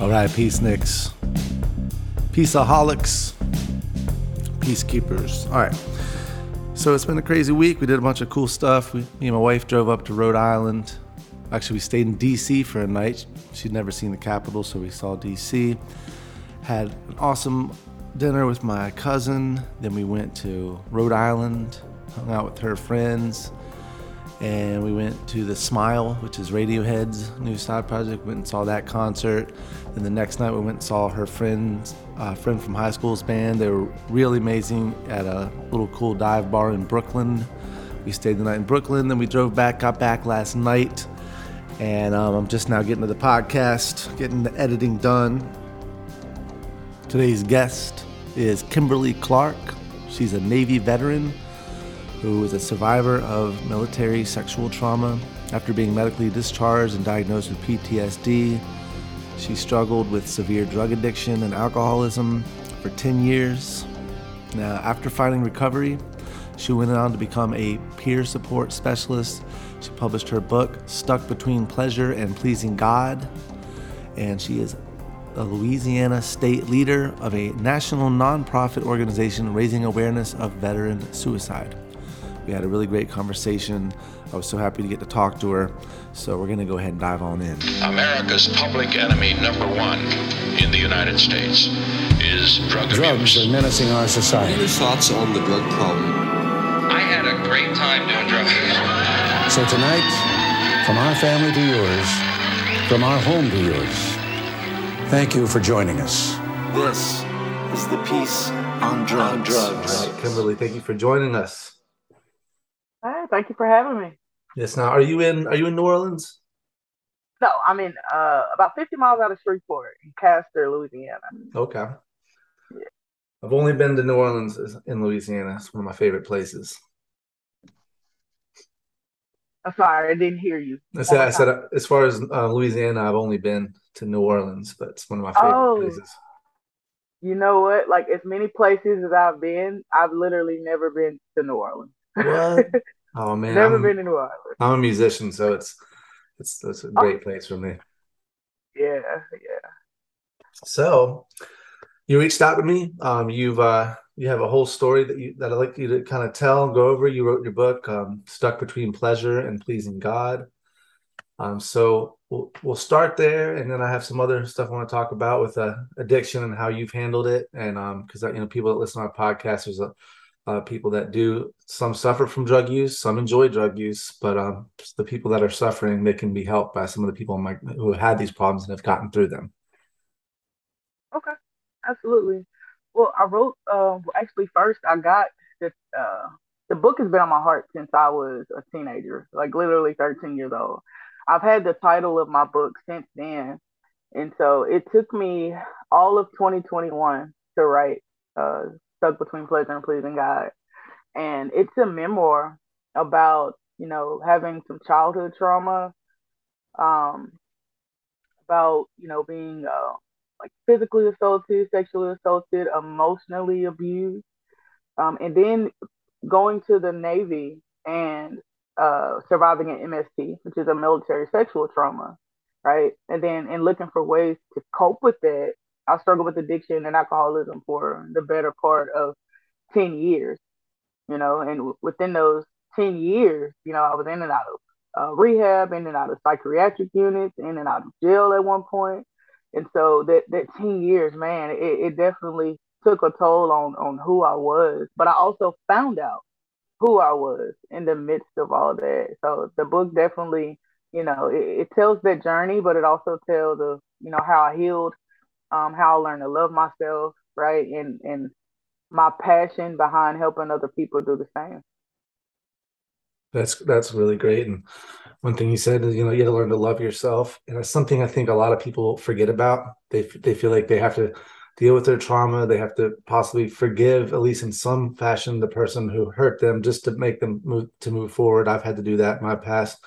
All right, peace, Nicks. Peaceaholics. Peacekeepers. All right. So it's been a crazy week. We did a bunch of cool stuff. We, me and my wife drove up to Rhode Island. Actually, we stayed in D.C. for a night. She'd never seen the capital, so we saw D.C. Had an awesome dinner with my cousin. Then we went to Rhode Island, hung out with her friends and we went to the Smile, which is Radiohead's new side project. Went and saw that concert. And the next night we went and saw her friend's uh, friend from high school's band. They were really amazing at a little cool dive bar in Brooklyn. We stayed the night in Brooklyn. Then we drove back, got back last night, and um, I'm just now getting to the podcast, getting the editing done. Today's guest is Kimberly Clark. She's a Navy veteran who was a survivor of military sexual trauma. After being medically discharged and diagnosed with PTSD, she struggled with severe drug addiction and alcoholism for 10 years. Now, after finding recovery, she went on to become a peer support specialist. She published her book, Stuck Between Pleasure and Pleasing God, and she is a Louisiana state leader of a national nonprofit organization raising awareness of veteran suicide. We had a really great conversation. I was so happy to get to talk to her. So we're going to go ahead and dive on in. America's public enemy number one in the United States is drug Drugs abuse. are menacing our society. Any thoughts on the drug problem? I had a great time doing drugs. So tonight, from our family to yours, from our home to yours, thank you for joining us. This is the Peace on Drugs. All right, Kimberly, thank you for joining us. Thank you for having me. Yes. Now, are you in? Are you in New Orleans? No, I'm in uh, about 50 miles out of Shreveport, in Castor, Louisiana. Okay. I've only been to New Orleans in Louisiana. It's one of my favorite places. I'm sorry, I didn't hear you. I said, I said, uh, as far as uh, Louisiana, I've only been to New Orleans, but it's one of my favorite Oh. places. You know what? Like as many places as I've been, I've literally never been to New Orleans. What? Oh man, never I'm, been in New. I'm a musician, so it's it's a great place for me. Yeah, yeah. So, you reached out to me. Um, you've uh, you have a whole story that you that I'd like you to kind of tell, and go over. You wrote your book, um, "Stuck Between Pleasure and Pleasing God." Um, so we'll we'll start there, and then I have some other stuff I want to talk about with uh, addiction and how you've handled it, and um, because you know people that listen to our podcast, there's a uh, people that do some suffer from drug use, some enjoy drug use, but um, the people that are suffering, they can be helped by some of the people my, who had these problems and have gotten through them. Okay, absolutely. Well, I wrote. Uh, actually, first I got the uh, the book has been on my heart since I was a teenager, like literally 13 years old. I've had the title of my book since then, and so it took me all of 2021 to write. Uh, stuck between pleasure and pleasing God, and it's a memoir about you know having some childhood trauma, um, about you know being uh, like physically assaulted, sexually assaulted, emotionally abused, um, and then going to the Navy and uh, surviving an MST, which is a military sexual trauma, right? And then and looking for ways to cope with that. I struggled with addiction and alcoholism for the better part of 10 years, you know, and within those 10 years, you know, I was in and out of uh, rehab, in and out of psychiatric units, in and out of jail at one point. And so that, that 10 years, man, it, it definitely took a toll on, on who I was. But I also found out who I was in the midst of all that. So the book definitely, you know, it, it tells that journey, but it also tells of, you know, how I healed, um, how I learned to love myself, right? And and my passion behind helping other people do the same. That's that's really great. And one thing you said is, you know, you got to learn to love yourself, and that's something I think a lot of people forget about. They they feel like they have to deal with their trauma. They have to possibly forgive, at least in some fashion, the person who hurt them, just to make them move to move forward. I've had to do that in my past,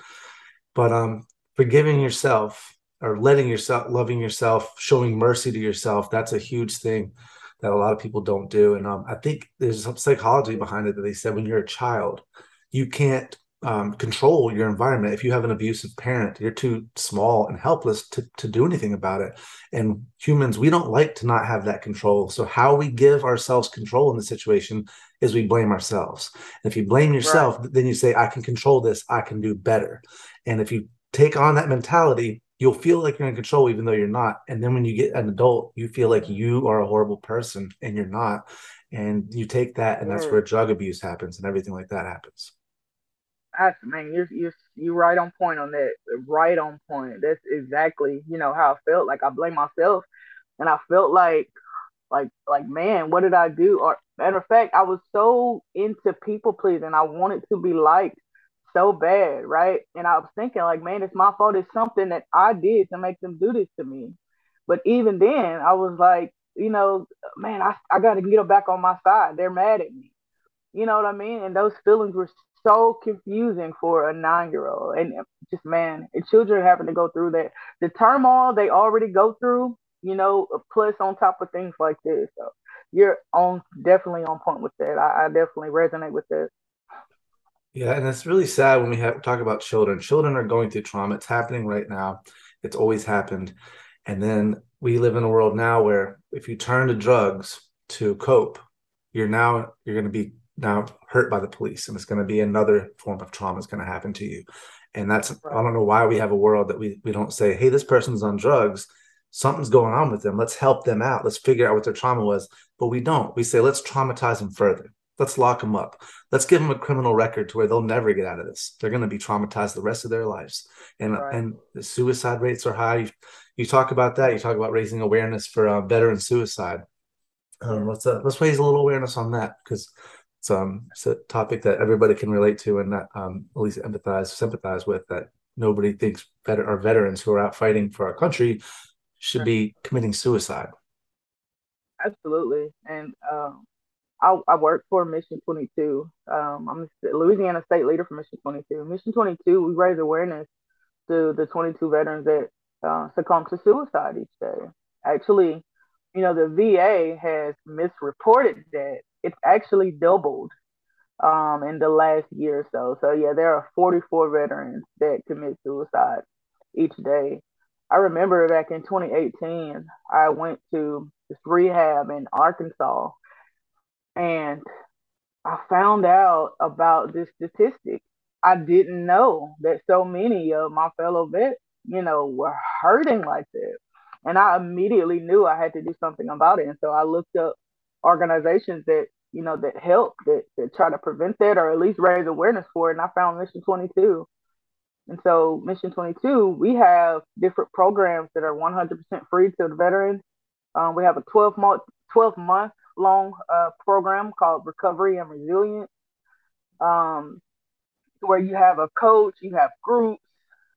but um, forgiving yourself or letting yourself, loving yourself, showing mercy to yourself, that's a huge thing that a lot of people don't do. And um, I think there's some psychology behind it that they said when you're a child, you can't um, control your environment. If you have an abusive parent, you're too small and helpless to, to do anything about it. And humans, we don't like to not have that control. So, how we give ourselves control in the situation is we blame ourselves. And if you blame yourself, right. then you say, I can control this, I can do better. And if you take on that mentality, you'll feel like you're in control even though you're not. And then when you get an adult, you feel like you are a horrible person and you're not. And you take that, and that's where drug abuse happens and everything like that happens. I man, you're you're you right on point on that. Right on point. That's exactly you know how I felt. Like I blame myself, and I felt like like like man, what did I do? Or matter of fact, I was so into people pleasing. I wanted to be liked so bad, right? And I was thinking like, man, it's my fault. It's something that I did to make them do this to me. But even then, I was like, you know, man, I I got to get them back on my side. They're mad at me. You know what I mean? And those feelings were so confusing for a nine year old. And um, just, man, children having to go through that. The turmoil they already go through, you know, plus on top of things like this. So you're on definitely on point with that. I, I definitely resonate with that. Yeah, and it's really sad when we have talk about children. Children are going through trauma. It's happening right now. It's always happened. And then we live in a world now where if you turn to drugs to cope, you're now you're going to be now hurt by the police and it's going to be another form of trauma is going to happen to you and that's i don't know why we have a world that we, we don't say hey this person's on drugs something's going on with them let's help them out let's figure out what their trauma was but we don't we say let's traumatize them further let's lock them up. Let's give them a criminal record to where they'll never get out of this. They're going to be traumatized the rest of their lives. And right. and the suicide rates are high. You, you, talk about that. You talk about raising awareness for uh, veteran suicide. Um, let's uh, let's raise a little awareness on that because it's um it's a topic that everybody can relate to and that um at least empathize sympathize with that nobody thinks better our veterans who are out fighting for our country should be committing suicide. Absolutely. And um I, I work for Mission 22. Um, I'm a Louisiana state leader for Mission 22. Mission 22, we raise awareness to the 22 veterans that uh, succumb to suicide each day. Actually, you know, the VA has misreported that it's actually doubled um, in the last year or so. So yeah, there are 44 veterans that commit suicide each day. I remember back in 2018, I went to this rehab in Arkansas, and I found out about this statistic. I didn't know that so many of my fellow vets, you know, were hurting like that. And I immediately knew I had to do something about it. And so I looked up organizations that you know that help that, that try to prevent that or at least raise awareness for it and i found mission 22 and so mission 22 we have different programs that are 100% free to the veterans um, we have a 12 month 12 month long uh, program called recovery and resilience um, where you have a coach you have groups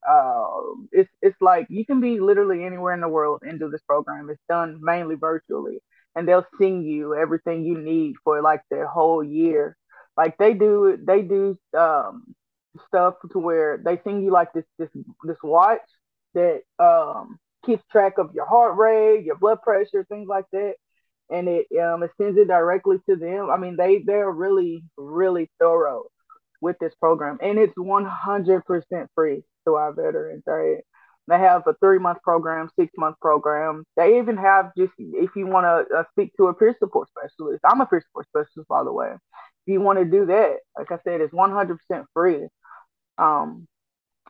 uh, it's it's like you can be literally anywhere in the world and do this program. It's done mainly virtually, and they'll sing you everything you need for like the whole year. Like they do, they do um, stuff to where they sing you like this this this watch that um, keeps track of your heart rate, your blood pressure, things like that, and it um, it sends it directly to them. I mean, they they're really really thorough with this program, and it's one hundred percent free to our veterans. Right? They have a three month program, six month program. They even have just if you want to uh, speak to a peer support specialist. I'm a peer support specialist, by the way. If you want to do that, like I said, it's 100% free. Um,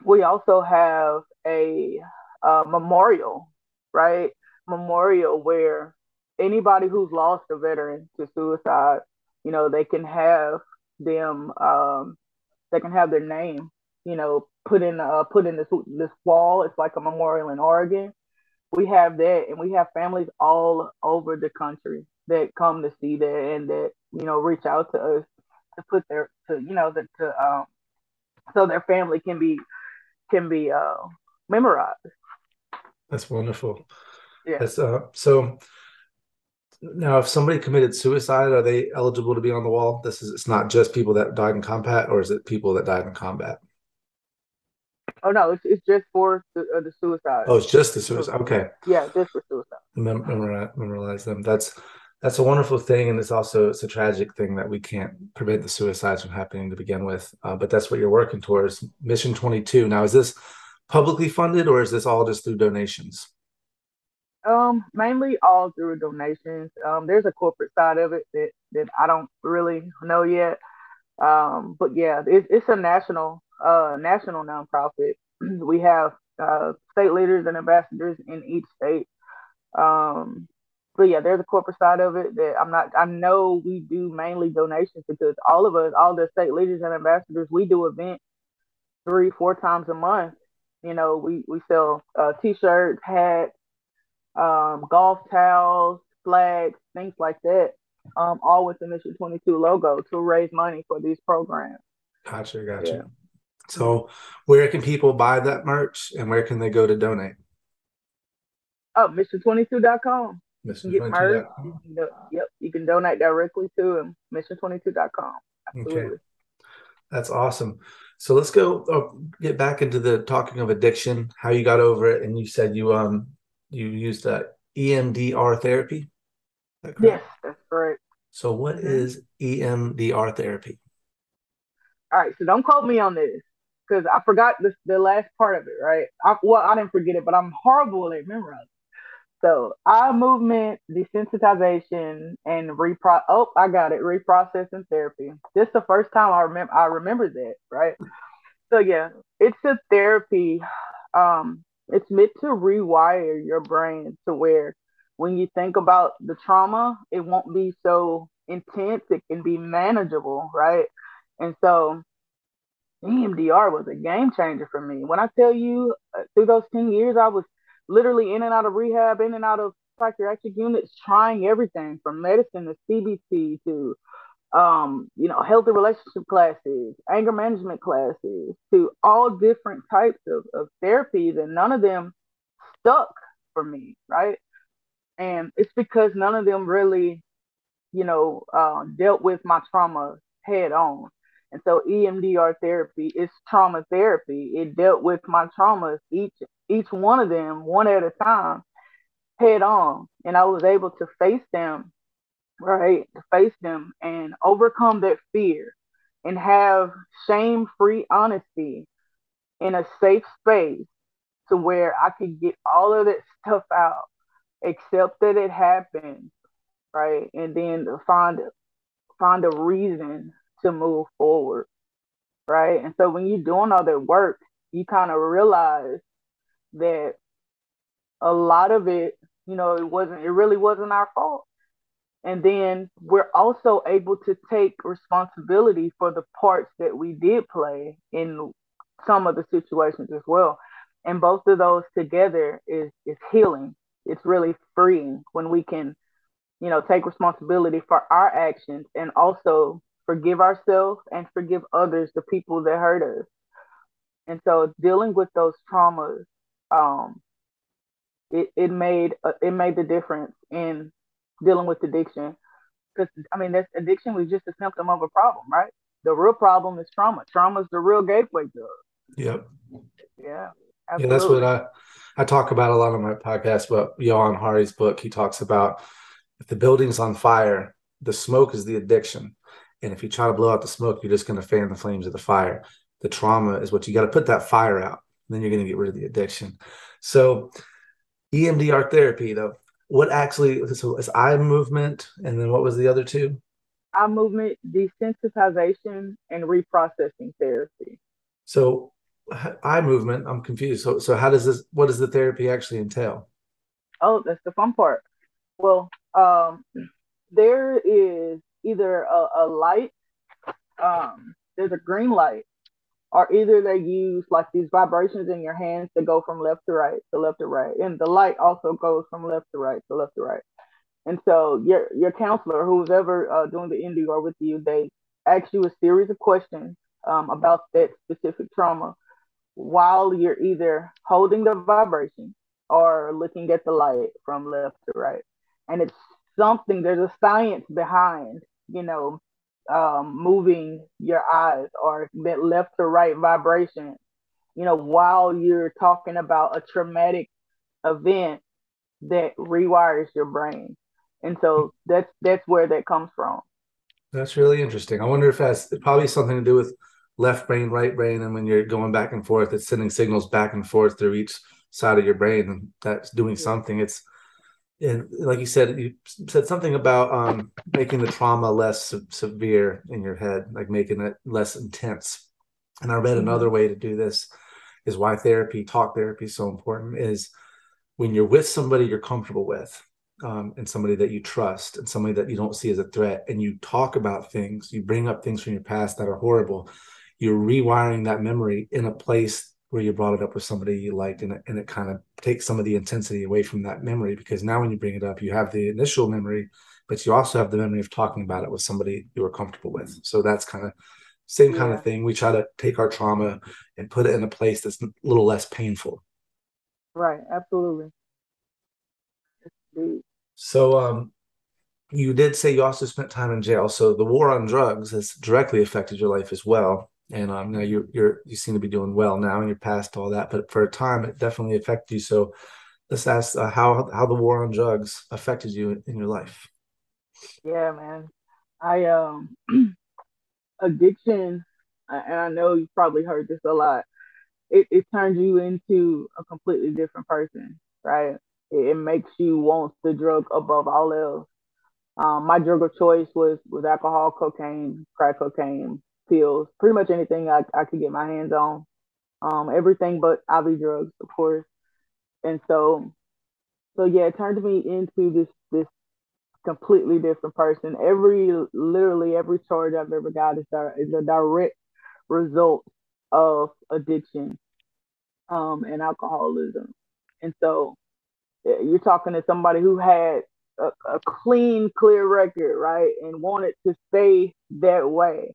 we also have a, a memorial, right? Memorial where anybody who's lost a veteran to suicide, you know, they can have them, um, they can have their name, you know, put in uh put in this this wall. It's like a memorial in Oregon. We have that, and we have families all over the country that come to see that and that you know reach out to us to put their to you know that to um so their family can be can be uh memorized. That's wonderful. Yeah. That's uh so now if somebody committed suicide are they eligible to be on the wall this is it's not just people that died in combat or is it people that died in combat Oh no, it's, it's just for the, uh, the suicide. Oh, it's just the suicide. Okay. Yeah, just for suicide. Mem- memorize, memorize them. That's that's a wonderful thing, and it's also it's a tragic thing that we can't prevent the suicides from happening to begin with. Uh, but that's what you're working towards. Mission 22. Now, is this publicly funded or is this all just through donations? Um, mainly all through donations. Um, there's a corporate side of it that that I don't really know yet. Um, but yeah, it, it's a national uh national nonprofit. we have uh, state leaders and ambassadors in each state. Um, but yeah, there's a corporate side of it that I'm not. I know we do mainly donations because all of us, all the state leaders and ambassadors, we do events three, four times a month. You know, we we sell uh, t-shirts, hats, um, golf towels, flags, things like that, um, all with the Mission 22 logo to raise money for these programs. Gotcha, gotcha. Yeah. So, where can people buy that merch and where can they go to donate? Oh, mission22.com. Mission22.com. Get merch. You can do, yep, you can donate directly to them. Mission22.com. Absolutely. Okay. That's awesome. So let's go uh, get back into the talking of addiction, how you got over it, and you said you um you used uh, EMDR therapy. That yes, that's correct. So, what mm-hmm. is EMDR therapy? All right, so don't quote me on this because I forgot the the last part of it. Right? I, well, I didn't forget it, but I'm horrible at memorizing. So, eye movement, desensitization, and repro. Oh, I got it. Reprocessing therapy. This is the first time I remember. I remember that. Right. So yeah, it's a therapy um, it's meant to rewire your brain to where when you think about the trauma, it won't be so intense. It can be manageable, right? And so EMDR was a game changer for me. When I tell you uh, through those 10 years, I was literally in and out of rehab, in and out of psychiatric units, trying everything from medicine to CBT to um, you know, healthy relationship classes, anger management classes, to all different types of, of therapies, and none of them stuck for me, right? And it's because none of them really, you know, uh, dealt with my trauma head on. And so EMDR therapy is trauma therapy. It dealt with my traumas, each each one of them, one at a time, head on. And I was able to face them right? To face them and overcome that fear and have shame free honesty in a safe space to where I could get all of that stuff out, accept that it happened, right? And then find find a reason to move forward, right? And so when you're doing all that work, you kind of realize that a lot of it, you know, it wasn't, it really wasn't our fault. And then we're also able to take responsibility for the parts that we did play in some of the situations as well. And both of those together is is healing. It's really freeing when we can, you know, take responsibility for our actions and also forgive ourselves and forgive others, the people that hurt us. And so dealing with those traumas, um, it, it made uh, it made the difference in dealing with addiction. Because I mean, that's addiction was just a symptom of a problem, right? The real problem is trauma. Trauma is the real gateway drug. Yep. Yeah. Absolutely. Yeah, that's what I I talk about a lot on my podcast. But Johann Hari's book, he talks about if the building's on fire, the smoke is the addiction, and if you try to blow out the smoke, you're just going to fan the flames of the fire. The trauma is what you got to put that fire out. Then you're going to get rid of the addiction. So, EMDR therapy, though, what actually so it's eye movement and then what was the other two? Eye movement desensitization and reprocessing therapy. So eye movement i'm confused. So so how does this what does the therapy actually entail? Oh that's the fun part. Well um there is either a, a light um there's a green light or either they use like these vibrations in your hands that go from left to right to left to right. And the light also goes from left to right to left to right. And so your your counselor who's ever uh, doing the EMDR with you they ask you a series of questions um, about that specific trauma while you're either holding the vibration or looking at the light from left to right. And it's something there's a science behind you know um, moving your eyes or that left to right vibration, you know, while you're talking about a traumatic event that rewires your brain. and so that's that's where that comes from. That's really interesting. I wonder if that's probably something to do with left brain, right brain, and when you're going back and forth, it's sending signals back and forth through each side of your brain, and that's doing something. It's and like you said, you said something about um, making the trauma less se- severe in your head, like making it less intense. And I read Mm-hmm. another way to do this is why therapy, talk therapy, is so important. Is when you're with somebody you're comfortable with, um, and somebody that you trust, and somebody that you don't see as a threat, and you talk about things, you bring up things from your past that are horrible. You're rewiring that memory in a place where you brought it up with somebody you liked and it, and it kind of takes some of the intensity away from that memory because now when you bring it up you have the initial memory but you also have the memory of talking about it with somebody you were comfortable with so that's kind of same kind Yeah. of thing we try to take our trauma and put it in a place that's a little less painful Right, absolutely. Indeed. so um you did say you also spent time in jail so the war on drugs has directly affected your life as well and um, now you're you're you seem to be doing well now and you're past all that but for a time it definitely affected you so let's ask uh, how how the war on drugs affected you in, in your life Yeah, man. I um addiction, and I know you've probably heard this a lot. It it turns you into a completely different person, right? It, it makes you want the drug above all else. Um, my drug of choice was was alcohol, cocaine, crack cocaine, pills, pretty much anything I, I could get my hands on. Um, everything but IV drugs, of course. And so, so yeah, it turned me into this this completely different person. Every literally every charge I've ever got is, is a direct result of addiction um, and alcoholism. And so you're talking to somebody who had a, a clean, clear record, right, and wanted to stay that way.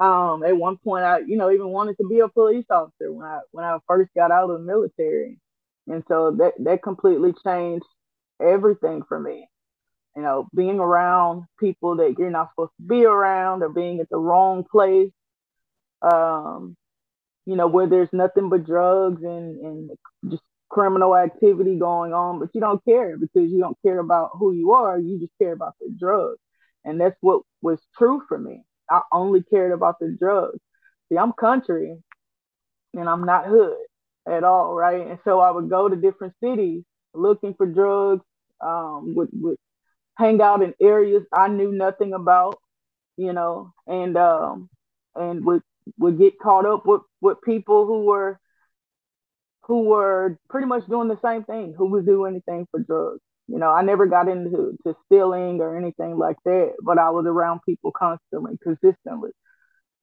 Um, at one point, I, you know, even wanted to be a police officer when I when I first got out of the military, and so that that completely changed everything for me you know, being around people that you're not supposed to be around or being at the wrong place, um, you know, where there's nothing but drugs and, and just criminal activity going on, but you don't care because you don't care about who you are. You just care about the drugs. And that's what was true for me. I only cared about the drugs. See, I'm country and I'm not hood at all, right? And so I would go to different cities looking for drugs, um, would, would hang out in areas I knew nothing about, you know, and um, and would would get caught up with with people who were who were pretty much doing the same thing, who would do anything for drugs. You know, I never got into to stealing or anything like that, but I was around people constantly, consistently,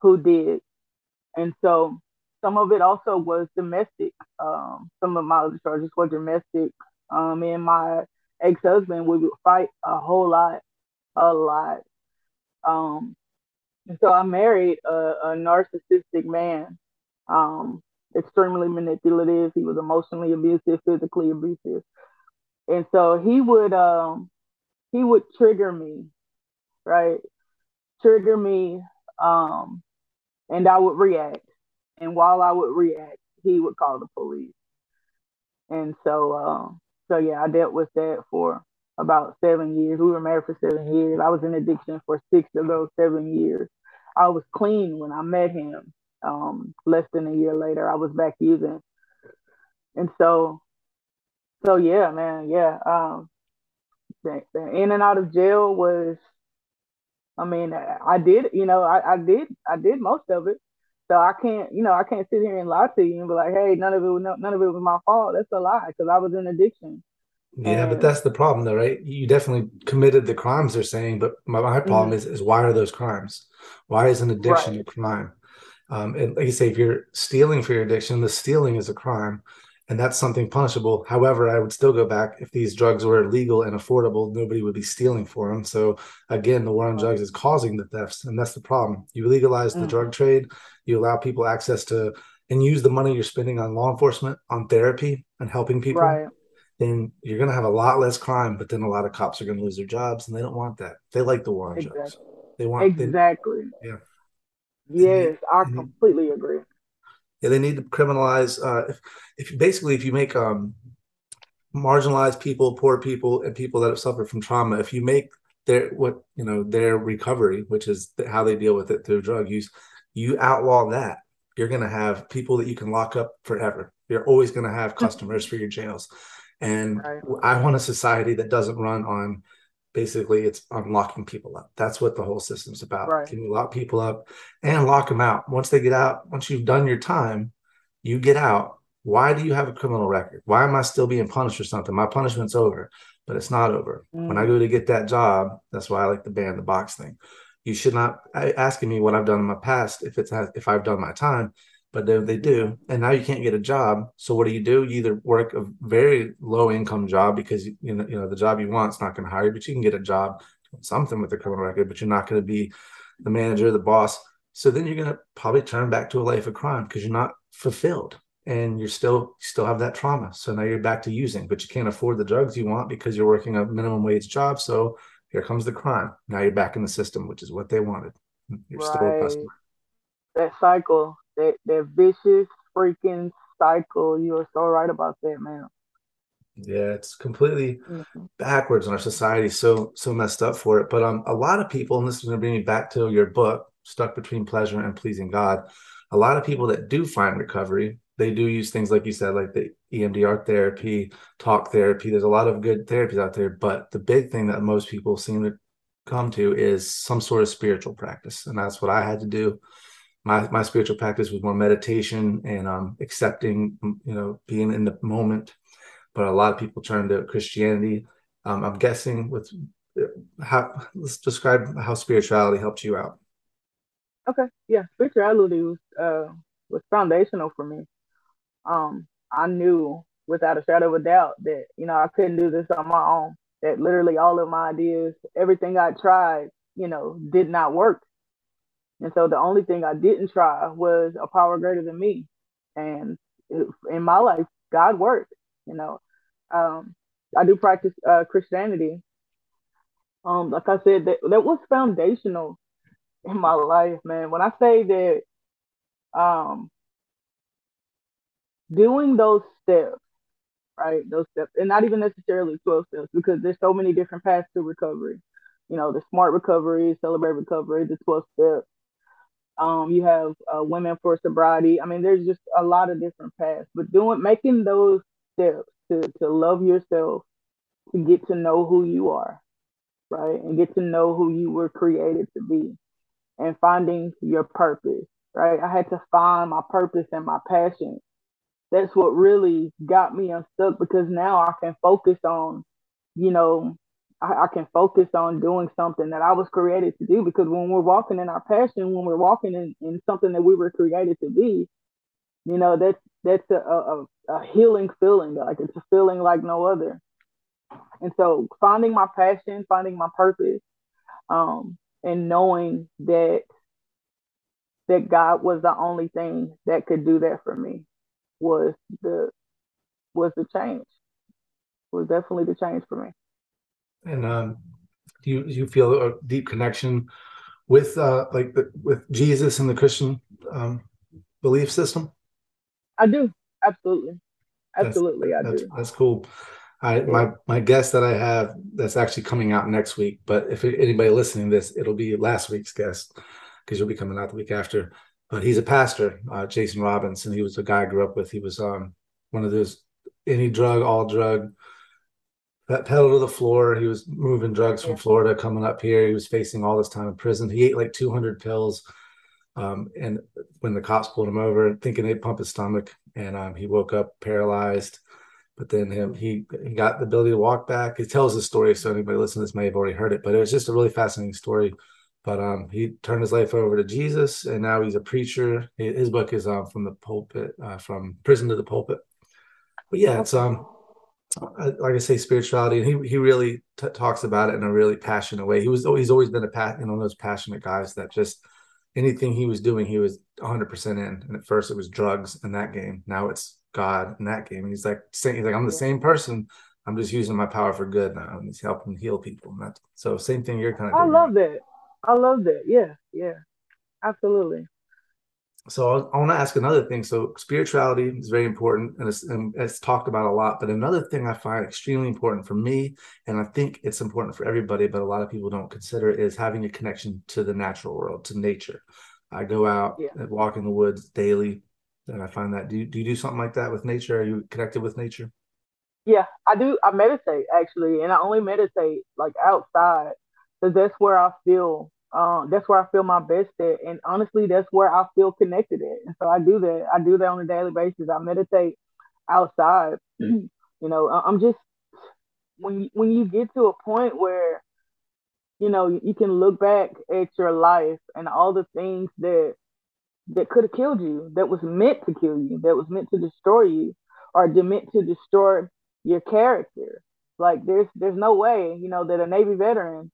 who did, and so some of it also was domestic. Um, some of my other charges were domestic. Um, and my ex-husband we would fight a whole lot, a lot. Um, and so I married a, a narcissistic man, um, extremely manipulative. He was emotionally abusive, physically abusive, and so he would um, he would trigger me, right? Trigger me, um, and I would react. And while I would react, he would call the police. And so, um, so yeah, I dealt with that for about seven years. We were married for seven years. I was in addiction for six of those seven years. I was clean when I met him. Um, less than a year later, I was back using. And so, so yeah, man, yeah. Um, the, the in and out of jail was, I mean, I, did, you know, I, I did, I did most of it. So I can't, you know, I can't sit here and lie to you and be like, hey, none of it, was, none of it was my fault. That's a lie because I was in addiction. yeah but that's the problem though right you definitely committed the crimes they're saying but my, my problem is is why are those crimes why is an addiction Right. a crime um, and like you say if you're stealing for your addiction the stealing is a crime and that's something punishable however i would still go back if these drugs were legal and affordable nobody would be stealing for them so again the war on drugs is causing the thefts and that's the problem you legalize the Mhm. drug trade you allow people access to and use the money you're spending on law enforcement on therapy and helping people Right. then you're going to have a lot less crime, but then a lot of cops are going to lose their jobs, and they don't want that. They like the war on drugs. They want they, Exactly. yeah. Yes, I Mhm. completely agree. Yeah, they need to criminalize. Uh, if if basically if you make um marginalized people, poor people, and people that have suffered from trauma, if you make their what you know their recovery, which is how they deal with it through drug use, you outlaw that, you're going to have people that you can lock up forever. You're always going to have customers for your jails. And right. I want a society that doesn't run on basically it's on locking people up. That's what the whole system's about. Right. Can you lock people up and lock them out? Once they get out, once you've done your time, you get out. Why do you have a criminal record? Why am I still being punished for something? My punishment's over, but it's not over. Mm. When I go to get that job, that's why I like the ban the box thing. You should not asking me what I've done in my past if it's if I've done my time but they, they do. And now you can't get a job. So what do you do? You either work a very low income job because you know, you know the job you want is not going to hire you but you can get a job something with a criminal record but you're not going to be the manager the boss. So then you're going to probably turn back to a life of crime because you're not fulfilled and you're still still have that trauma. So now you're back to using but you can't afford the drugs you want because you're working a minimum wage job. So here comes the crime. Now you're back in the system which is what they wanted. You're right. still a customer. That cycle that that vicious freaking cycle. You are so right about that, man. Yeah, it's completely mm-hmm. backwards in our society. So so messed up for it. But um, a lot of people, and this is going to bring me back to your book, stuck between pleasure and pleasing God. A lot of people that do find recovery, they do use things like you said, like the EMDR therapy, talk therapy. There's a lot of good therapies out there, but the big thing that most people seem to come to is some sort of spiritual practice, and that's what I had to do my my spiritual practice was more meditation and um, accepting, you know, being in the moment. But a lot of people turn to Christianity. Um, I'm guessing with uh, how let's describe how spirituality helped you out. Okay, yeah, spirituality was uh, was foundational for me. Um, I knew without a shadow of a doubt that you know I couldn't do this on my own. That literally all of my ideas, everything I tried, you know, did not work. And so the only thing I didn't try was a power greater than me. And in my life, God worked, you know. Um, I do practice uh, Christianity. Um, like I said, that, that was foundational in my life, man. When I say that um, doing those steps, right, those steps, and not even necessarily 12 steps, because there's so many different paths to recovery. You know, the smart recovery, celebrate recovery, the 12 steps um, you have uh, women for sobriety. I mean, there's just a lot of different paths, but doing making those steps to to love yourself, to get to know who you are, right, and get to know who you were created to be, and finding your purpose, right. I had to find my purpose and my passion. That's what really got me unstuck because now I can focus on, you know, I, I, can focus on doing something that I was created to do. Because when we're walking in our passion, when we're walking in, in something that we were created to be, you know, that's that's a, a, a healing feeling. Like it's a feeling like no other. And so finding my passion, finding my purpose, um, and knowing that that God was the only thing that could do that for me was the was the change. Was definitely the change for me. And um, do you you feel a deep connection with uh, like the, with Jesus and the Christian um, belief system? I do absolutely, absolutely, that's, I that's, do. That's cool. I my my guest that I have that's actually coming out next week. But if anybody listening to this, it'll be last week's guest because you'll be coming out the week after. But he's a pastor, uh, Jason Robinson. He was a guy I grew up with. He was um, one of those any drug, all drug pedal to the floor. He was moving drugs from Florida coming up here. He was facing all this time in prison. He ate like 200 pills. Um, and when the cops pulled him over, thinking they'd pump his stomach, and um, he woke up paralyzed. But then him, he, he got the ability to walk back. He tells the story, so anybody listening to this may have already heard it. But it was just a really fascinating story. But um, he turned his life over to Jesus, and now he's a preacher. His book is um, from the pulpit, uh, from prison to the pulpit. But yeah, it's um, like I say, spirituality, and he he really t- talks about it in a really passionate way. He was oh, he's always been a pat, you know, one of those passionate guys that just anything he was doing, he was 100 percent in. And at first, it was drugs in that game. Now it's God in that game. And he's like saying, he's like, I'm the same person. I'm just using my power for good now, and he's helping heal people. And that so same thing you're kind of. I love that. I love that. Yeah, yeah, absolutely. So I want to ask another thing. So spirituality is very important, and it's, and it's talked about a lot. But another thing I find extremely important for me, and I think it's important for everybody, but a lot of people don't consider, is having a connection to the natural world, to nature. I go out Yeah. and walk in the woods daily, and I find that. Do you, do you do something like that with nature? Are you connected with nature? Yeah, I do. I meditate actually, and I only meditate like outside because that's where I feel. Um, that's where I feel my best at, and honestly, that's where I feel connected at. And so I do that. I do that on a daily basis. I meditate outside. you know, I'm just when you, when you get to a point where you know you can look back at your life and all the things that that could have killed you, that was meant to kill you, that was meant to destroy you, or meant to destroy your character. Like there's there's no way, you know, that a Navy veteran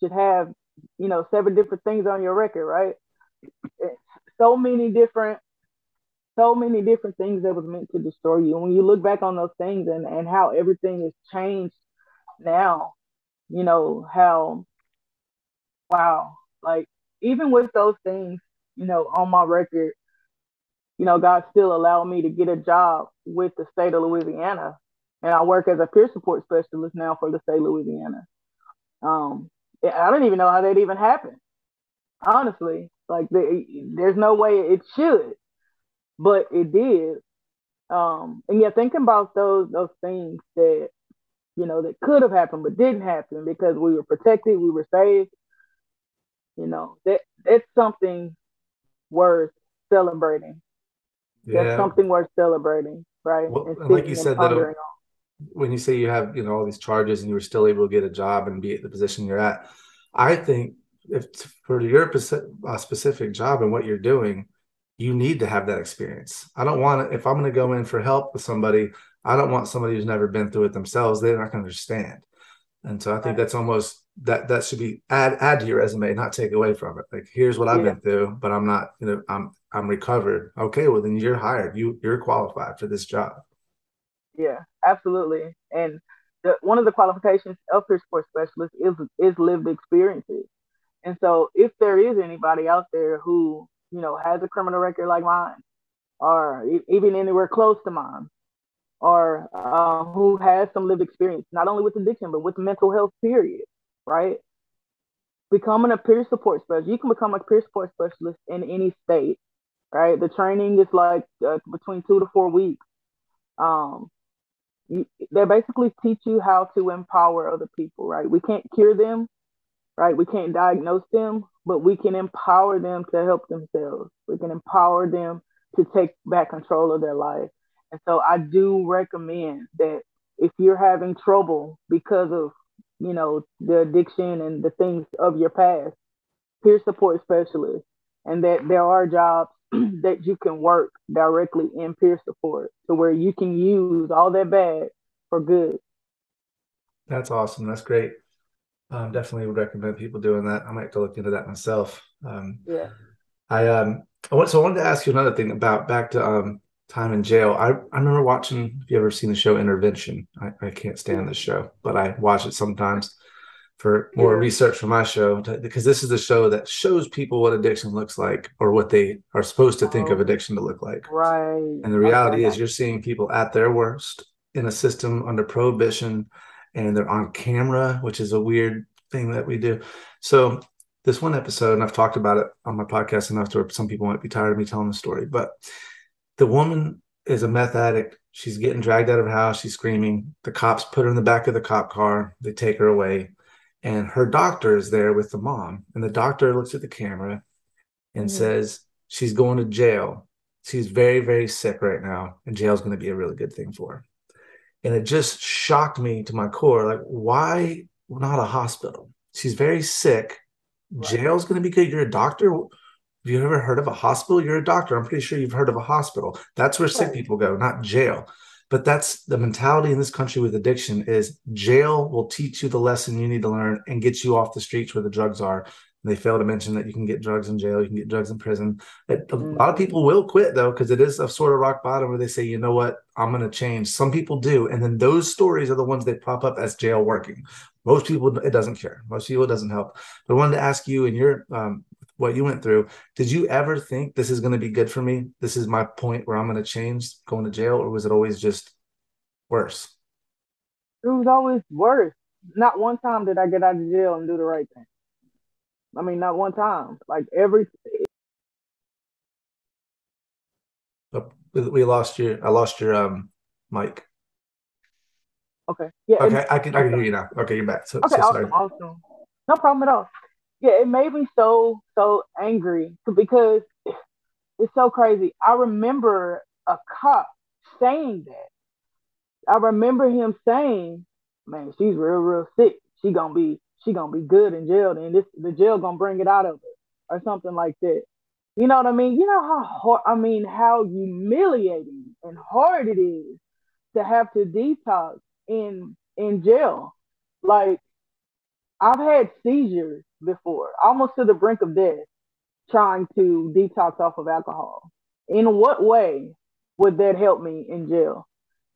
should have, you know, seven different things on your record, right? So many different so many different things that was meant to destroy you. When you look back on those things and, and how everything has changed now, you know, how wow, like even with those things, you know, on my record, you know, God still allowed me to get a job with the state of Louisiana. And I work as a peer support specialist now for the state of Louisiana. Um, I don't even know how that even happened. Honestly, like the, there's no way it should, but it did. Um, and yeah, thinking about those those things that you know that could have happened but didn't happen because we were protected, we were saved. You know that that's something worth celebrating. That's something worth celebrating, right? Well, And like you said, that. When you say you have you know all these charges and you were still able to get a job and be at the position you're at i think if for your uh, specific job and what you're doing you need to have that experience. I don't want to if i'm going to go in for help with somebody i don't want somebody who's never been through it themselves. They're not going to understand. And so i think that's almost that that should be add add to your resume not take away from it. Like here's what i've Yeah. been through but i'm not you know i'm i'm recovered. Okay well then you're hired. You you're qualified for this job Yeah, absolutely. And the, one of the qualifications of peer support specialist is is lived experiences. And so, if there is anybody out there who you know has a criminal record like mine, or even anywhere close to mine, or uh, who has some lived experience, not only with addiction but with mental health, period, right? Becoming a peer support specialist, you can become a peer support specialist in any state, right? The training is like uh, between two to four weeks. Um, they basically teach you how to empower other people, right? We can't cure them, right? We can't diagnose them, but we can empower them to help themselves. We can empower them to take back control of their life. And so I do recommend that if you're having trouble because of, you know, the addiction and the things of your past, peer support specialist, and that there are jobs that you can work directly in peer support to where you can use all that bad for good. That's awesome. That's great. Um, definitely would recommend people doing that. I might have to look into that myself. Um, Yeah. I um, I want, so I wanted to ask you another thing about back to um, time in jail. I I remember watching. If you ever seen the show Intervention, I, I can't stand the show, but I watch it sometimes for more Yeah. research for my show to- because this is the show that shows people what addiction looks like or what they are supposed to think of Oh. addiction to look like. Right. And the reality Okay, is, you're seeing people at their worst in a system under prohibition, and they're on camera, which is a weird thing that we do. So, this one episode, and I've talked about it on my podcast enough to where some people might be tired of me telling the story, but the woman is a meth addict. She's getting dragged out of her house. She's screaming. The cops put her in the back of the cop car. They take her away. And her doctor is there with the mom. And the doctor looks at the camera and Mhm. says, She's going to jail. She's very very sick right now and jail's going to be a really good thing for her. And it just shocked me to my core like why not a hospital? She's very sick. Right. jail's going to be good. You're a doctor? Have you ever heard of a hospital? You're a doctor. I'm pretty sure you've heard of a hospital. That's where sick people go not jail but that's the mentality in this country with addiction is jail will teach you the lesson you need to learn and get you off the streets where the drugs are. And they fail to mention that you can get drugs in jail you can get drugs in prison. It- a lot of people will quit though because it is a sort of rock bottom where they say you know what? I'm going to change. Some people do. And then those stories are the ones that pop up as jail working. Most people it doesn't care. Most people it doesn't help. But i wanted to ask you in your um, what you went through, did you ever think this is going to be good for me? This is my point where I'm going to change going to jail, or was it always just worse? It was always worse. Not one time did I get out of jail and do the right thing. I mean, not one time. Like every. We lost your. I lost your um mic. Okay. Yeah. Okay, I can I can hear you now. Okay, you're back. So, okay, so awesome, awesome. No problem at all. Yeah, it made me so so angry because it's so crazy. I remember a cop saying that. I remember him saying, "Man, she's real real sick. She gonna be she gonna be good in jail, and this the jail gonna bring it out of her, or something like that." You know what I mean? You know how hard, I mean, how humiliating and hard it is to have to detox in in jail. Like I've had seizures before, almost to the brink of death, trying to detox off of alcohol. In what way would that help me in jail?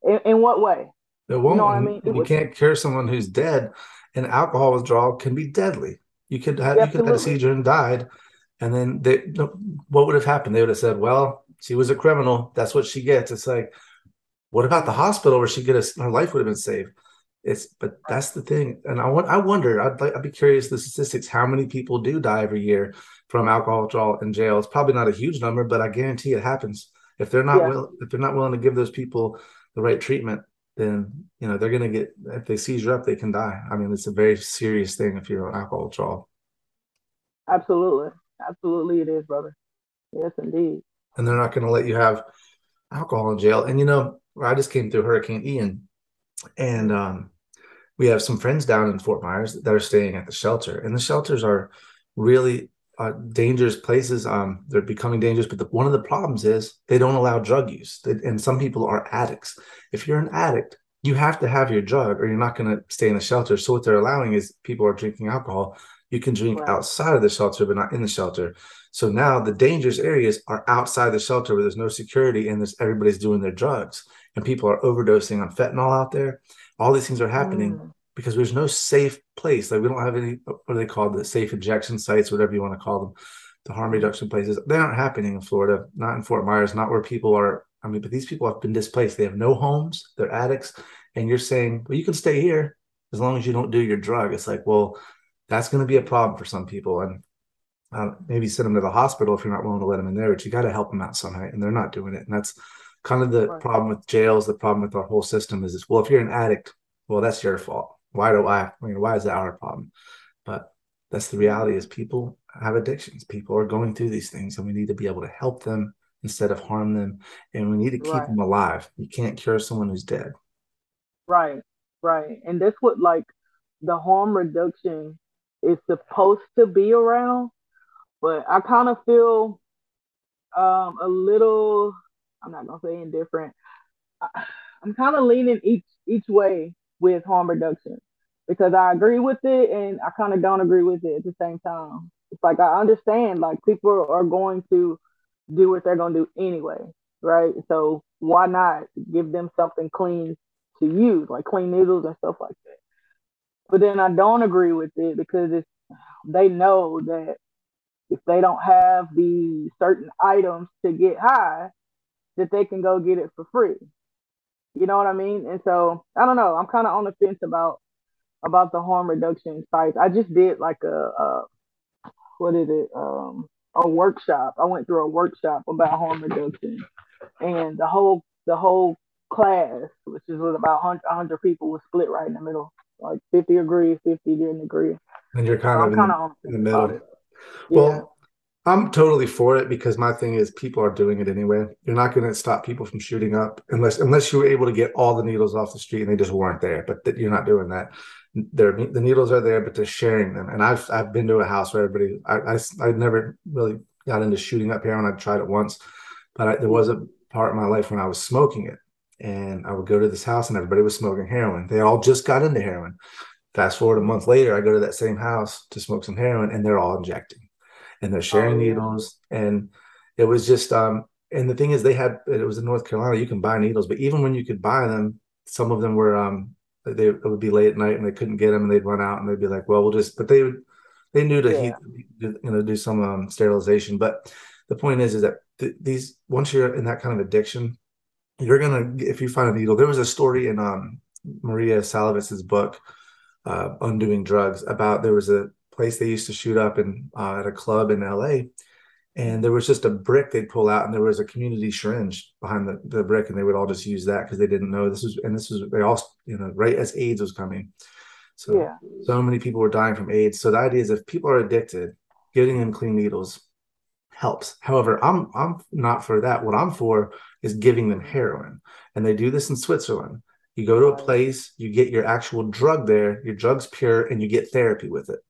In, in what way? It won't. You know what I mean? It you was, can't cure someone who's dead, and alcohol withdrawal can be deadly. You could have you could have had a seizure and died, and then they what would have happened? They would have said, "Well, she was a criminal. That's what she gets." It's like what about the hospital where she get a, her life would have been saved? It's but that's the thing, and I want I wonder. I'd like I'd be curious the statistics. How many people do die every year from alcohol withdrawal in jail? It's probably not a huge number, but I guarantee it happens. If they're not yeah. will, if they're not willing to give those people the right treatment, then you know they're going to get if they seizure up, they can die. I mean, it's a very serious thing if you're on alcohol withdrawal. Absolutely, absolutely, it is, brother. Yes, indeed. And they're not going to let you have alcohol in jail. And you know, I just came through Hurricane Ian, and um, we have some friends down in Fort Myers that are staying at the shelter, and the shelters are really uh, dangerous places. Um, they're becoming dangerous, but the, one of the problems is they don't allow drug use, and some people are addicts. If you're an addict, you have to have your drug, or you're not going to stay in the shelter. So what they're allowing is people are drinking alcohol. You can drink right. outside of the shelter, but not in the shelter. So now the dangerous areas are outside the shelter where there's no security and there's everybody's doing their drugs and people are overdosing on fentanyl out there. All these things are happening mm. because there's no safe place. Like we don't have any what are they called? The safe injection sites, whatever you want to call them, the harm reduction places. They aren't happening in Florida, not in Fort Myers, not where people are. I mean, but these people have been displaced. They have no homes, they're addicts. And you're saying, well, you can stay here as long as you don't do your drug. It's like, well, that's going to be a problem for some people. And uh, maybe send them to the hospital if you're not willing to let them in there, but you got to help them out somehow. And they're not doing it. And that's kind of the right. problem with jails. The problem with our whole system is this, well, if you're an addict, well, that's your fault. Why do I, I mean, why is that our problem? But that's the reality is people have addictions. People are going through these things and we need to be able to help them instead of harm them. And we need to keep right. them alive. You can't cure someone who's dead. Right. Right. And that's what like the harm reduction is supposed to be around but I kind of feel um, a little. I'm not gonna say indifferent. I, I'm kind of leaning each each way with harm reduction because I agree with it and I kind of don't agree with it at the same time. It's like I understand like people are going to do what they're to do anyway, right? So why not give them something clean to use, like clean needles and stuff like that. But then I don't agree with it because it's they know that if they don't have the certain items to get high, that they can go get it for free. You know what I mean? And so I don't know. I'm kind of on the fence about about the harm reduction sites. I just did like a, a what is it? Um, a workshop. I went through a workshop about harm reduction, and the whole the whole class, which is was about 100, 100 people, was split right in the middle. Like 50 agree, 50 didn't agree. And you're kind so of in, in, the middle. Well, I'm totally for it because my thing is people are doing it anyway. You're not going to stop people from shooting up unless unless you were able to get all the needles off the street and they just weren't there. But th- you're not doing that. They're, the needles are there, but they're sharing them. And I've I've been to a house where everybody I I, I never really got into shooting up heroin. I tried it once, but I, there was a part of my life when I was smoking it, and I would go to this house and everybody was smoking heroin. They all just got into heroin. Fast forward a month later, I go to that same house to smoke some heroin, and they're all injecting and they're sharing oh, yeah. needles. And it was just, um, and the thing is, they had it was in North Carolina. You can buy needles, but even when you could buy them, some of them were, um, they it would be late at night and they couldn't get them, and they'd run out, and they'd be like, "Well, we'll just," but they would They knew to Yeah. heat, you know, do some um, sterilization. But the point is, is that th- these once you're in that kind of addiction, you're gonna if you find a needle. There was a story in um, Maria Szalavitz's book, uh, Undoing Drugs, about there was a place they used to shoot up in uh, at a club in L.A. And there was just a brick they'd pull out, and there was a community syringe behind the, the brick, and they would all just use that because they didn't know this was, and this was they all, you know, right as AIDS was coming. So Yeah. so many people were dying from AIDS. So the idea is if people are addicted, getting them clean needles helps. However, I'm I'm not for that. What I'm for is giving them heroin. And they do this in Switzerland. You go to a place, you get your actual drug there, your drug's pure, and you get therapy with it.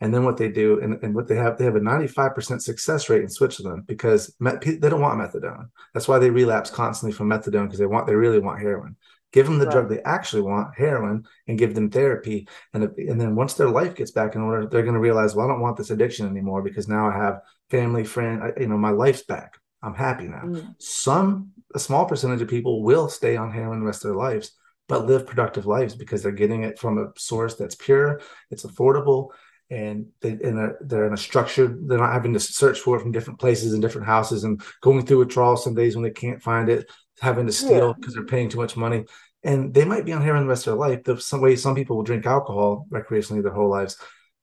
And then what they do, and, and what they have, they have a 95% success rate in Switzerland because met, they don't want methadone. That's why they relapse constantly from methadone because they want, they really want heroin. Give them the Right. drug they actually want, heroin, and give them therapy. And and then once their life gets back in order, they're going to realize, well, I don't want this addiction anymore because now I have family, friend, I- you know, my life's back. I'm happy now. Mm. Some, a small percentage of people will stay on heroin the rest of their lives, but live productive lives because they're getting it from a source that's pure, it's affordable, and they in a, they're in a structured. They're not having to search for it from different places and different houses and going through withdrawal some days when they can't find it, having to steal Yeah. because they're paying too much money. And they might be on heroin the rest of their life. The some way some people will drink alcohol recreationally their whole lives.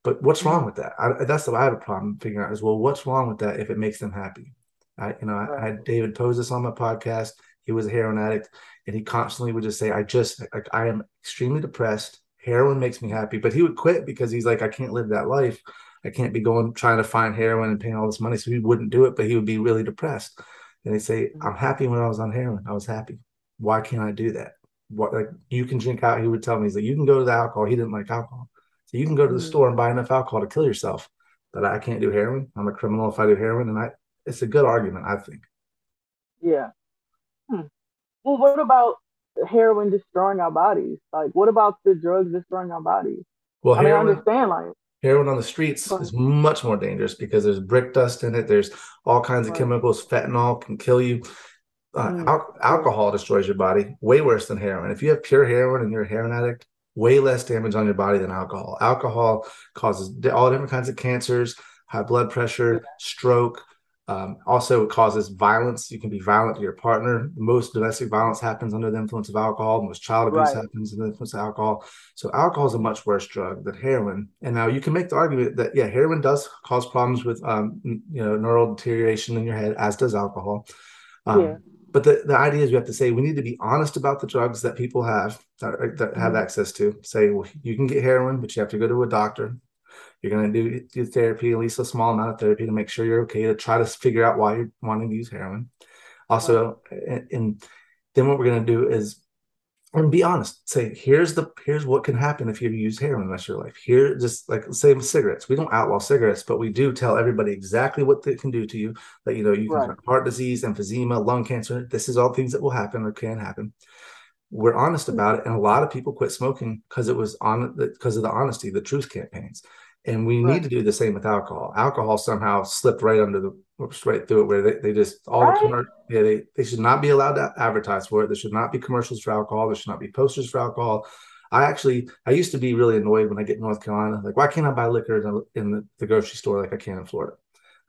But what's mm-hmm. wrong with that? I, that's what I have a problem figuring out is well, what's wrong with that if it makes them happy? I, you know, I, I had David Pozis on my podcast. He was a heroin addict, and he constantly would just say, "I just, like, I am extremely depressed. Heroin makes me happy." But he would quit because he's like, "I can't live that life. I can't be going trying to find heroin and paying all this money." So he wouldn't do it, but he would be really depressed. And he'd say, "I'm happy when I was on heroin. I was happy. Why can't I do that? What like you can drink out?" He would tell me, "He's like, you can go to the alcohol. He didn't like alcohol, so you can go to the Mhm. store and buy enough alcohol to kill yourself." But I can't do heroin. I'm a criminal if I do heroin, and I. It's a good argument, I think. Yeah. Hmm. Well, what about heroin destroying our bodies? Like, what about the drugs destroying our bodies? Well, I mean, I heroin, understand, like, heroin on the streets Right. is much more dangerous because there's brick dust in it. There's all kinds of chemicals. Fentanyl can kill you. Uh, Mm. al- alcohol destroys your body way worse than heroin. If you have pure heroin and you're a heroin addict, way less damage on your body than alcohol. Alcohol causes all different kinds of cancers, high blood pressure, stroke. Um, also, it causes violence. You can be violent to your partner. Most domestic violence happens under the influence of alcohol. Most child abuse Right. happens under the influence of alcohol. So, alcohol is a much worse drug than heroin. And now you can make the argument that yeah, heroin does cause problems with um, you know neural deterioration in your head, as does alcohol. Um, Yeah. But the, the idea is we have to say we need to be honest about the drugs that people have that, that have Mhm. access to. Say, well, you can get heroin, but you have to go to a doctor. You're going to do, do therapy, at least a small amount of therapy to make sure you're okay to try to figure out why you're wanting to use heroin. Also, and, and then what we're going to do is and be honest. Say, here's the here's what can happen if you use heroin the rest of your life. Here, just like same with cigarettes. We don't outlaw cigarettes, but we do tell everybody exactly what they can do to you. That you know you can Right. have heart disease, emphysema, lung cancer. This is all things that will happen or can happen. We're honest hmm. about it, and a lot of people quit smoking because it was on because of the honesty, the truth campaigns. And we Right. need to do the same with alcohol. Alcohol somehow slipped right under the right through it, where they, they just all Right. the commer- yeah they, they should not be allowed to advertise for it. There should not be commercials for alcohol. There should not be posters for alcohol. I actually I used to be really annoyed when I get in North Carolina, like why can't I buy liquor in the, in the, the grocery store like I can in Florida?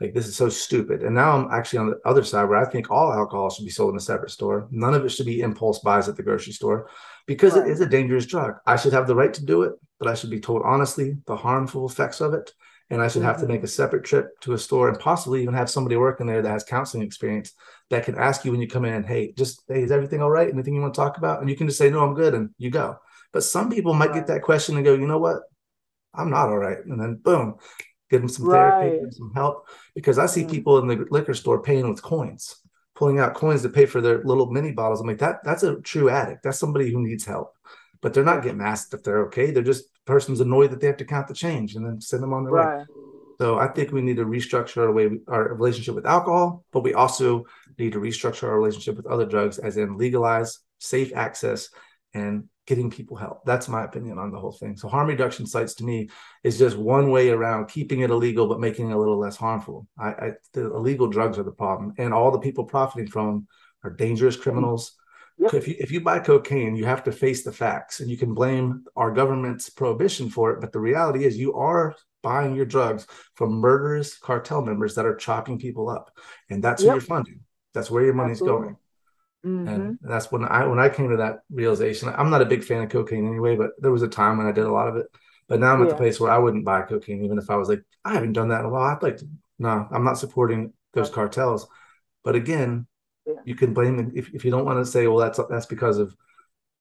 Like this is so stupid. And now I'm actually on the other side where I think all alcohol should be sold in a separate store. None of it should be impulse buys at the grocery store because Right. it is a dangerous drug. I should have the right to do it, but I should be told honestly the harmful effects of it. And I should have to Mhm. make a separate trip to a store and possibly even have somebody working there that has counseling experience that can ask you when you come in, hey, just hey, is everything all right? Anything you want to talk about? And you can just say, no, I'm good, and you go. But some people might get that question and go, you know what? I'm not all right. And then boom, give them some therapy, Right. give some help. Because I see Mm. people in the liquor store paying with coins, pulling out coins to pay for their little mini bottles. I'm like, that that's a true addict. That's somebody who needs help. But they're not getting asked if they're okay. They're just person's annoyed that they have to count the change and then send them on their way. So I think we need to restructure our way our relationship with alcohol, but we also need to restructure our relationship with other drugs, as in legalize safe access and getting people help. That's my opinion on the whole thing. So harm reduction sites to me is just one way around keeping it illegal but making it a little less harmful. I, I the illegal drugs are the problem, and all the people profiting from them are dangerous criminals. Yep. If you if you buy cocaine, you have to face the facts, and you can blame our government's prohibition for it. But the reality is, you are buying your drugs from murderous cartel members that are chopping people up, and that's who Yep. you're funding. That's where your money's Absolutely. going. Mhm. And that's when I when I came to that realization. I'm not a big fan of cocaine anyway, but there was a time when I did a lot of it. But now I'm at the place where I wouldn't buy cocaine, even if I was like, I haven't done that in a while. I'd like to. No, I'm not supporting those cartels. But again, Yeah. you can blame if, if you don't want to say, well, that's that's because of,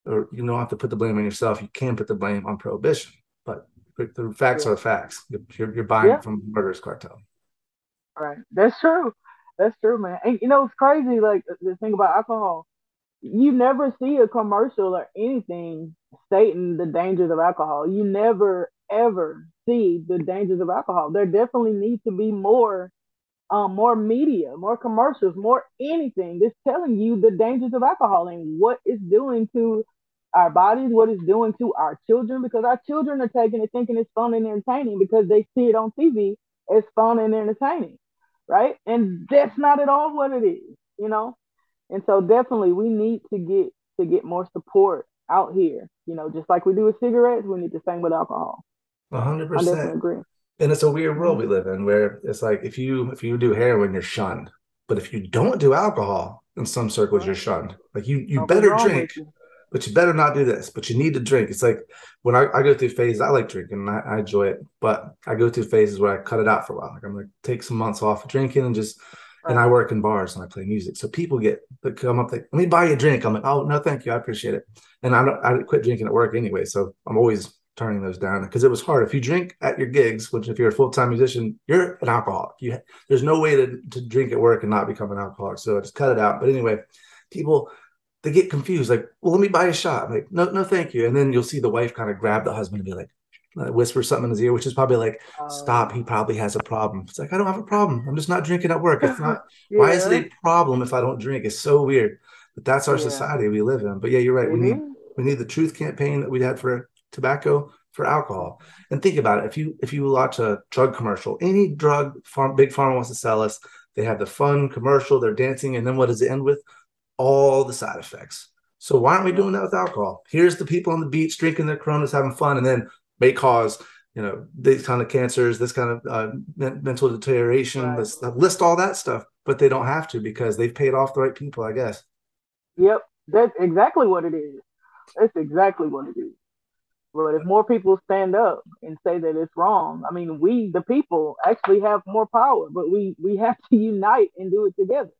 or you don't have to put the blame on yourself. You can put the blame on prohibition. But the facts Yeah. are facts. You're, you're buying from murderous cartel. Right. That's true. That's true, man. And you know, it's crazy. Like the thing about alcohol, you never see a commercial or anything stating the dangers of alcohol. You never ever see the dangers of alcohol. There definitely needs to be more, um, more media, more commercials, more anything that's telling you the dangers of alcohol and what it's doing to our bodies, what it's doing to our children, because our children are taking it thinking it's fun and entertaining because they see it on TV as fun and entertaining right? And that's not at all what it is, you know. And so definitely we need to get to get more support out here, you know, just like we do with cigarettes, we need the same with alcohol. A hundred I definitely percent. agree. And it's a weird world we mm-hmm. live in where it's like if you if you do heroin, you're shunned. But if you don't do alcohol, in some circles, you're shunned. Like you you better drink, you. But you better not do this. But you need to drink. It's like when I, I go through phases, I like drinking and I, I enjoy it, but I go through phases where I cut it out for a while. Like I'm gonna take some months off of drinking and just and I work in bars and I play music. So people get they come up like, let me buy you a drink. I'm like, oh no, thank you, I appreciate it. And I don't I quit drinking at work anyway, so I'm always turning those down because it was hard. If you drink at your gigs, which if you're a full time musician, you're an alcoholic. You there's no way to to drink at work and not become an alcoholic. So I just cut it out. But anyway, people they get confused, like, well, let me buy a shot. I'm like, no, no, thank you. And then you'll see the wife kind of grab the husband and be like, uh, whisper something in his ear, which is probably like, stop, he probably has a problem. It's like, I don't have a problem. I'm just not drinking at work. It's not, why is it a problem if I don't drink? It's so weird. But that's our Yeah. society we live in. But yeah, you're right. We need we need the truth campaign that we had for tobacco for alcohol. And think about it. If you if you watch a drug commercial, any drug farm big pharma wants to sell us, they have the fun commercial, they're dancing, and then what does it end with? All the side effects. So why aren't we doing that with alcohol? Here's the people on the beach drinking their coronas, having fun, and then may cause you know these kind of cancers, this kind of uh, mental deterioration. Right. Let's list all that stuff, but they don't have to because they've paid off the right people, I guess. Yep, that's exactly what it is. That's exactly what it is. But if more people stand up and say that it's wrong, I mean, we the people actually have more power, but we we have to unite and do it together.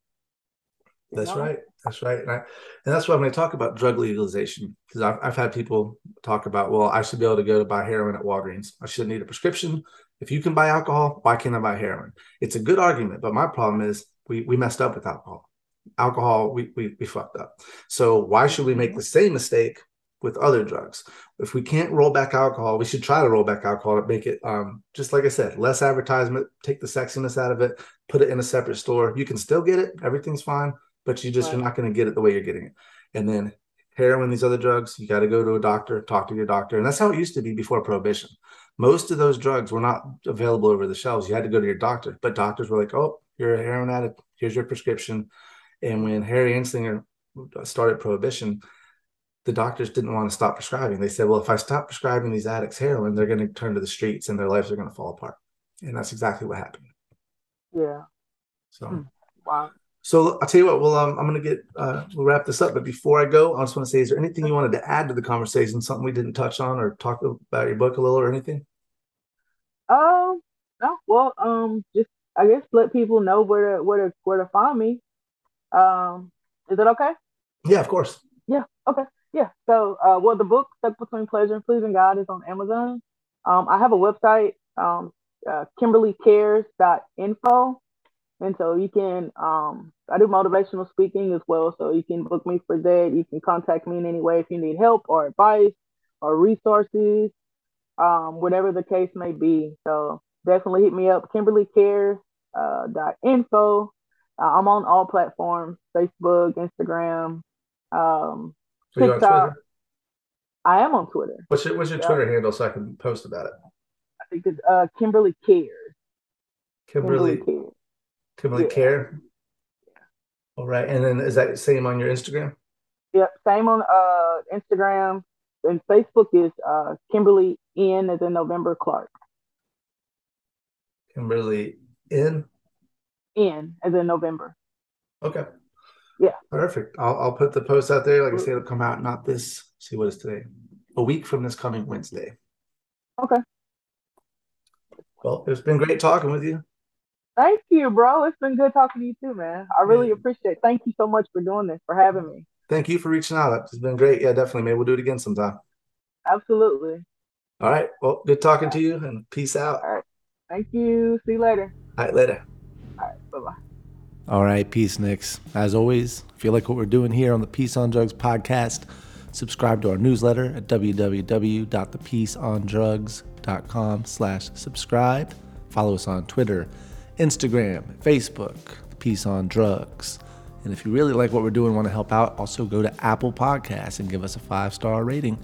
That's know? right. That's right. And, I, and that's why when I talk about drug legalization, because I've, I've had people talk about, well, I should be able to go to buy heroin at Walgreens. I shouldn't need a prescription. If you can buy alcohol, why can't I buy heroin? It's a good argument, but my problem is we, we messed up with alcohol. Alcohol, we, we, we fucked up. So why should we make the same mistake with other drugs? If we can't roll back alcohol, we should try to roll back alcohol to make it, um, just like I said, less advertisement, take the sexiness out of it, put it in a separate store. You can still get it. Everything's fine but you just Right. you're not going to get it the way you're getting it. And then heroin, these other drugs, you got to go to a doctor, talk to your doctor, and that's how it used to be before prohibition. Most of those drugs were not available over the shelves. You had to go to your doctor, but doctors were like, "Oh, you're a heroin addict. Here's your prescription." And when Harry Anslinger started prohibition, the doctors didn't want to stop prescribing. They said, "Well, if I stop prescribing these addicts heroin, they're going to turn to the streets and their lives are going to fall apart." And that's exactly what happened. Yeah. So. Hmm. Wow. So I'll tell you what. Well, um, I'm going to get uh, we'll wrap this up. But before I go, I just want to say, is there anything you wanted to add to the conversation? Something we didn't touch on, or talk about your book a little, or anything? Um. No. Well. Um. Just I guess let people know where to where to where to find me. Um. Is it okay? Yeah, of course. Yeah. Okay. Yeah. So, uh, well, the book "Stuck Between Pleasure and Pleasing God" is on Amazon. Um, I have a website, um, uh, KimberlyCares.info, and so you can. Um, I do motivational speaking as well, so you can book me for that. You can contact me in any way if you need help or advice or resources, um, whatever the case may be. So definitely hit me up, KimberlyCares. Uh, dot info. Uh, I'm on all platforms: Facebook, Instagram, um, Are you on TikTok. Twitter? I am on Twitter. What's your What's your Yeah. Twitter handle so I can post about it? I think it's uh, Kimberly Cares. Kimberly Cares. Kimberly Yeah. Care. All right, and then is that same on your Instagram? Yep. Same on uh, Instagram and Facebook is uh, Kimberly N as in November Clark. Kimberly in? In, as in November. Okay. Yeah. Perfect. I'll, I'll put the post out there. Like I said, it'll come out not this, see what is today? A week from this coming Wednesday. Okay. Well, it's been great talking with you. Thank you, bro. It's been good talking to you too, man. I really Yeah. appreciate it. Thank you so much for doing this, for having me. Thank you for reaching out. It's been great. Yeah, definitely. Maybe we'll do it again sometime. Absolutely. All right. Well, good talking to you and peace out. All right. Thank you. See you later. All right, later. All right. Bye bye. All right, peace, Nicks. As always, if you like what we're doing here on the Peace on Drugs podcast, subscribe to our newsletter at www.thepeaceondrugs.com slash subscribe. Follow us on Twitter, Instagram, Facebook, Peace on Drugs. And if you really like what we're doing, want to help out, also go to Apple Podcasts and give us a five-star rating.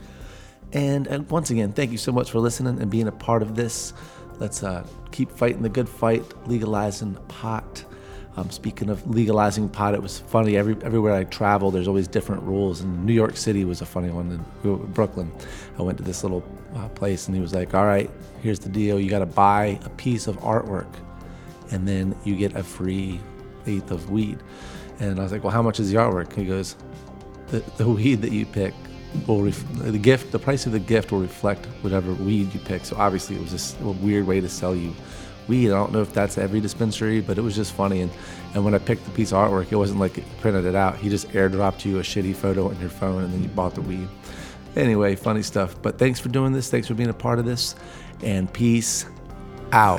And, once again, thank you so much for listening and being a part of this. Let's uh, keep fighting the good fight, legalizing pot. Um, speaking of legalizing pot, it was funny. Every everywhere I travel, there's always different rules. And New York City was a funny one. In Brooklyn, I went to this little uh, place, and he was like, "All right, here's the deal. You got to buy a piece of artwork, and then you get a free eighth of weed." And I was like, "Well, how much is the artwork?" He goes, "The, the weed that you pick will ref- the gift, the price of the gift will reflect whatever weed you pick." So obviously, it was just a weird way to sell you weed. I don't know if that's every dispensary, but it was just funny. And, and when I picked the piece of artwork, it wasn't like it printed it out. He just airdropped you a shitty photo on your phone and then you bought the weed. Anyway, funny stuff. But thanks for doing this. Thanks for being a part of this. And peace out.